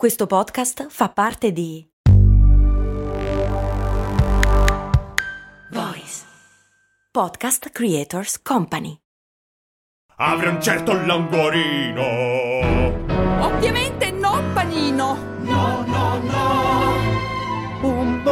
Questo podcast fa parte di Voice Podcast Creators Company. Apre un certo languorino. Ovviamente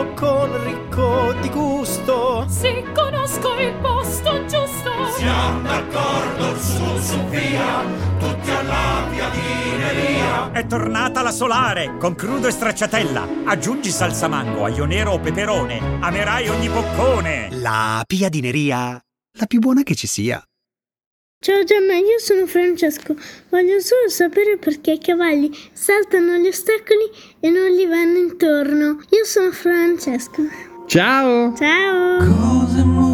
boccone ricco di gusto. Se conosco il posto giusto. Siamo d'accordo, su, su, via. Tutti alla piadineria. È tornata la solare con crudo e stracciatella. Aggiungi salsa mango, aglio nero o peperone. Amerai ogni boccone. La piadineria, la più buona che ci sia. Ciao Gianna, io sono Francesco. Voglio solo sapere perché i cavalli saltano gli ostacoli e non gli vanno intorno. Io sono Francesco. Ciao! Ciao!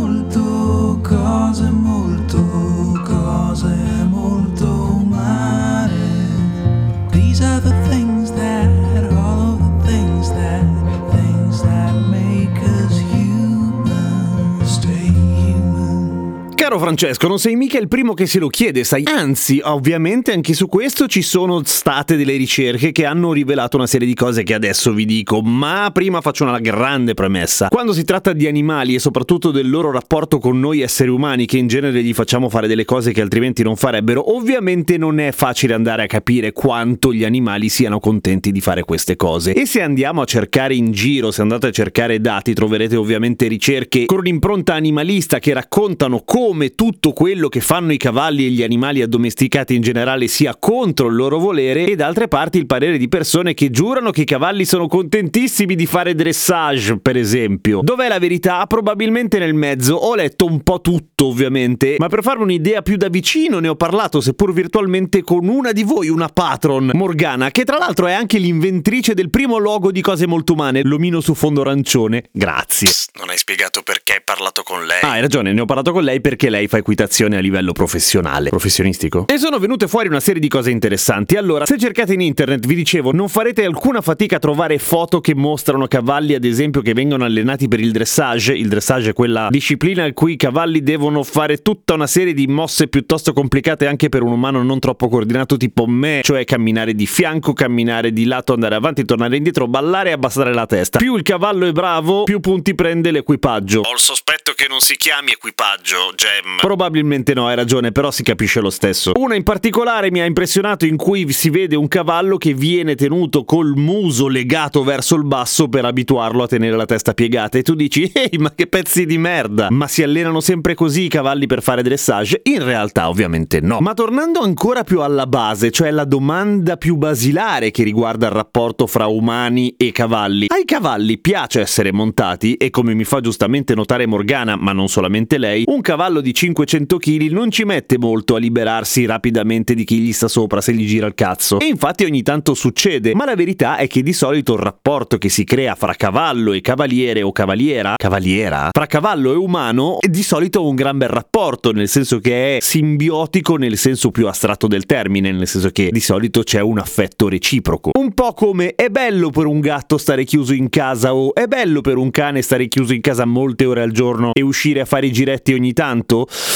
Caro Francesco, non sei mica il primo che se lo chiede, sai? Anzi, ovviamente anche su questo ci sono state delle ricerche che hanno rivelato una serie di cose che adesso vi dico, ma prima faccio una grande premessa. Quando si tratta di animali e soprattutto del loro rapporto con noi esseri umani, che in genere gli facciamo fare delle cose che altrimenti non farebbero, ovviamente non è facile andare a capire quanto gli animali siano contenti di fare queste cose. E se andiamo a cercare in giro, se andate a cercare dati, troverete ovviamente ricerche con un'impronta animalista che raccontano come tutto quello che fanno i cavalli e gli animali addomesticati in generale sia contro il loro volere e d'altre parti il parere di persone che giurano che i cavalli sono contentissimi di fare dressage, per esempio. Dov'è la verità? Probabilmente nel mezzo. Ho letto un po' tutto, ovviamente, ma per farmi un'idea più da vicino ne ho parlato, seppur virtualmente, con una di voi, una patron, Morgana, che tra l'altro è anche l'inventrice del primo logo di Cose Molto Umane, l'omino su fondo arancione. Grazie. Non hai spiegato perché hai parlato con lei. Ah, hai ragione, ne ho parlato con lei perché lei fa equitazione a livello professionale. Professionistico? E sono venute fuori una serie di cose interessanti. Allora, se cercate in internet, vi dicevo, non farete alcuna fatica a trovare foto che mostrano cavalli, ad esempio, che vengono allenati per il dressage. Il dressage è quella disciplina in cui i cavalli devono fare tutta una serie di mosse piuttosto complicate anche per un umano non troppo coordinato tipo me, cioè camminare di fianco, camminare di lato, andare avanti, tornare indietro, ballare e abbassare la testa. Più il cavallo è bravo, più punti prende l'equipaggio. Ho il sospetto che non si chiami equipaggio, Gem. Probabilmente no, hai ragione, però si capisce lo stesso. Una in particolare mi ha impressionato in cui si vede un cavallo che viene tenuto col muso legato verso il basso per abituarlo a tenere la testa piegata e tu dici "Ehi, ma che pezzi di merda! Ma si allenano sempre così i cavalli per fare dressage?" In realtà ovviamente no. Ma tornando ancora più alla base, cioè la domanda più basilare che riguarda il rapporto fra umani e cavalli. Ai cavalli piace essere montati e come mi fa giustamente notare Morgana, ma non solamente lei, un cavallo di 500 kg non ci mette molto a liberarsi rapidamente di chi gli sta sopra se gli gira il cazzo. E infatti ogni tanto succede, ma la verità è che di solito il rapporto che si crea fra cavallo e cavaliere o cavaliera, cavaliera, fra cavallo e umano è di solito un gran bel rapporto, nel senso che è simbiotico nel senso più astratto del termine, nel senso che di solito c'è un affetto reciproco. Un po' come è bello per un gatto stare chiuso in casa o è bello per un cane stare chiuso in casa molte ore al giorno e uscire a fare i giretti ogni tanto? Bordeaux.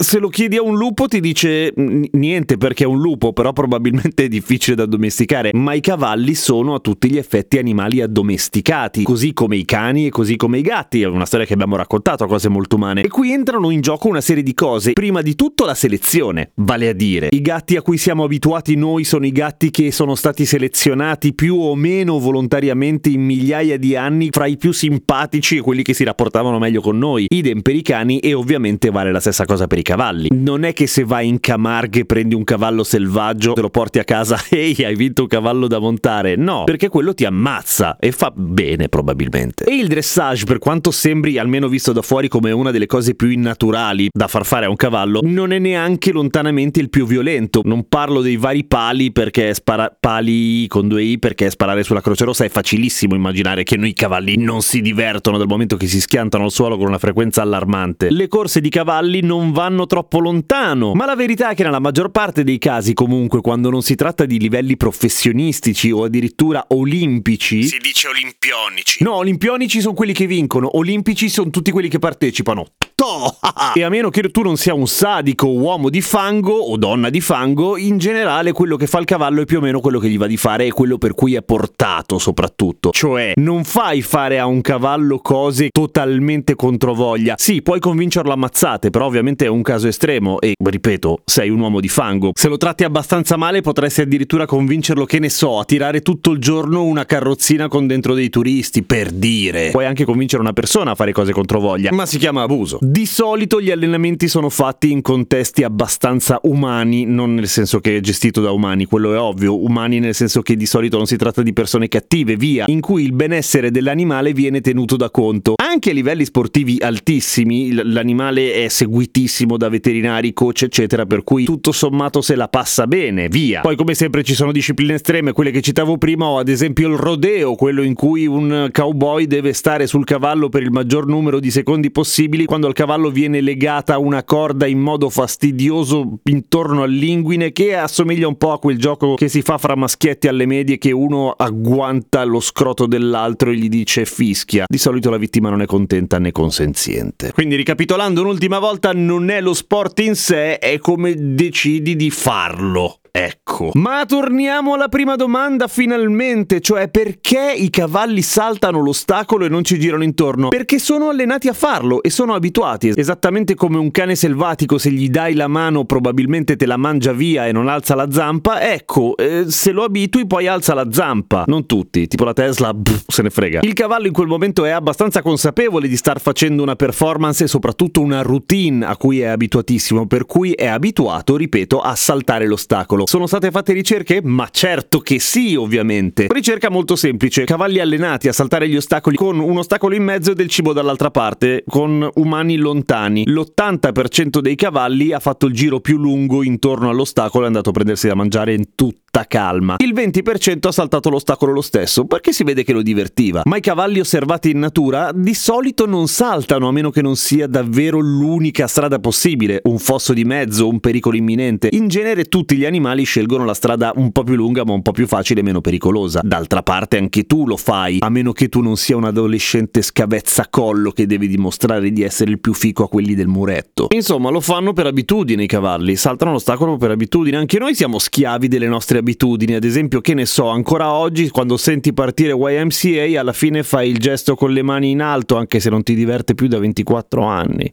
Se lo chiedi a un lupo ti dice "N- niente perché è un lupo, però probabilmente è difficile da domesticare, ma i cavalli sono a tutti gli effetti animali addomesticati, così come i cani e così come i gatti, è una storia che abbiamo raccontato a cose molto umane. E qui entrano in gioco una serie di cose, prima di tutto la selezione, vale a dire, i gatti a cui siamo abituati noi sono i gatti che sono stati selezionati più o meno volontariamente in migliaia di anni fra i più simpatici e quelli che si rapportavano meglio con noi, idem per i cani e ovviamente vale la stessa cosa per i cavalli. Non è che se vai in Camargue prendi un cavallo selvaggio, te lo porti a casa, ehi, hai vinto un cavallo da montare. No, perché quello ti ammazza e fa bene probabilmente. E il dressage, per quanto sembri, almeno visto da fuori, come una delle cose più innaturali da far fare a un cavallo, non è neanche lontanamente il più violento. Non parlo dei vari pali perché spara pali con due i perché sparare sulla croce rossa è facilissimo immaginare che noi cavalli non si divertono dal momento che si schiantano al suolo con una frequenza allarmante. Le corse di cavalli non vanno troppo lontano, ma la verità è che nella maggior parte dei casi comunque quando non si tratta di livelli professionistici o addirittura olimpici Si dice olimpionici. No, olimpionici sono quelli che vincono, olimpici sono tutti quelli che partecipano. Morto! e a meno che tu non sia un sadico uomo di fango o donna di fango, in generale quello che fa il cavallo è più o meno quello che gli va di fare e quello per cui è portato soprattutto. Cioè, non fai fare a un cavallo cose totalmente controvoglia. Sì, puoi convincerlo a mazzate, però ovviamente è un caso estremo e, ripeto, sei un uomo di fango. Se lo tratti abbastanza male potresti addirittura convincerlo, che ne so, a tirare tutto il giorno una carrozzina con dentro dei turisti, per dire. Puoi anche convincere una persona a fare cose controvoglia, ma si chiama abuso. Di solito gli allenamenti sono fatti in contesti abbastanza umani, non nel senso che è gestito da umani, quello è ovvio, umani nel senso che di solito non si tratta di persone cattive, via, in cui il benessere dell'animale viene tenuto da conto. Anche a livelli sportivi altissimi, l'animale è seguitissimo da veterinari, coach, eccetera, per cui tutto sommato se la passa bene, via. Poi come sempre ci sono discipline estreme, quelle che citavo prima, o ad esempio il rodeo, quello in cui un cowboy deve stare sul cavallo per il maggior numero di secondi possibili quando al cavallo viene legata una corda in modo fastidioso intorno all'inguine che assomiglia un po' a quel gioco che si fa fra maschietti alle medie che uno agguanta lo scroto dell'altro e gli dice fischia. Di solito la vittima non è contenta né consenziente. Quindi ricapitolando un'ultima volta, non è lo sport in sé, è come decidi di farlo. Ecco. Ma torniamo alla prima domanda finalmente, cioè perché i cavalli saltano l'ostacolo e non ci girano intorno? Perché sono allenati a farlo e sono abituati, esattamente come un cane selvatico se gli dai la mano probabilmente te la mangia via e non alza la zampa, ecco, eh, se lo abitui poi alza la zampa. Non tutti, tipo la Tesla, pff, se ne frega. Il cavallo in quel momento è abbastanza consapevole di star facendo una performance e soprattutto una routine a cui è abituatissimo, per cui è abituato, ripeto, a saltare l'ostacolo. Sono state fatte ricerche? Ma certo che sì, ovviamente. Ricerca molto semplice. Cavalli allenati a saltare gli ostacoli con un ostacolo in mezzo e del cibo dall'altra parte, con umani lontani. L'80% dei cavalli ha fatto il giro più lungo intorno all'ostacolo e è andato a prendersi da mangiare in tutta calma. Il 20% ha saltato l'ostacolo lo stesso, perché si vede che lo divertiva. Ma i cavalli osservati in natura di solito non saltano, a meno che non sia davvero l'unica strada possibile, un fosso di mezzo, un pericolo imminente. In genere tutti gli animali scelgono la strada un po' più lunga ma un po' più facile e meno pericolosa. D'altra parte anche tu lo fai, a meno che tu non sia un adolescente scavezzacollo che devi dimostrare di essere il più fico a quelli del muretto. Insomma, lo fanno per abitudine i cavalli, saltano l'ostacolo per abitudine. Anche noi siamo schiavi delle nostre abitudini, ad esempio, che ne so, ancora oggi quando senti partire YMCA alla fine fai il gesto con le mani in alto anche se non ti diverte più da 24 anni.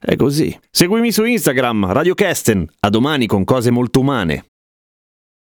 È così. Seguimi su Instagram, Radio Kesten. A domani con cose molto umane.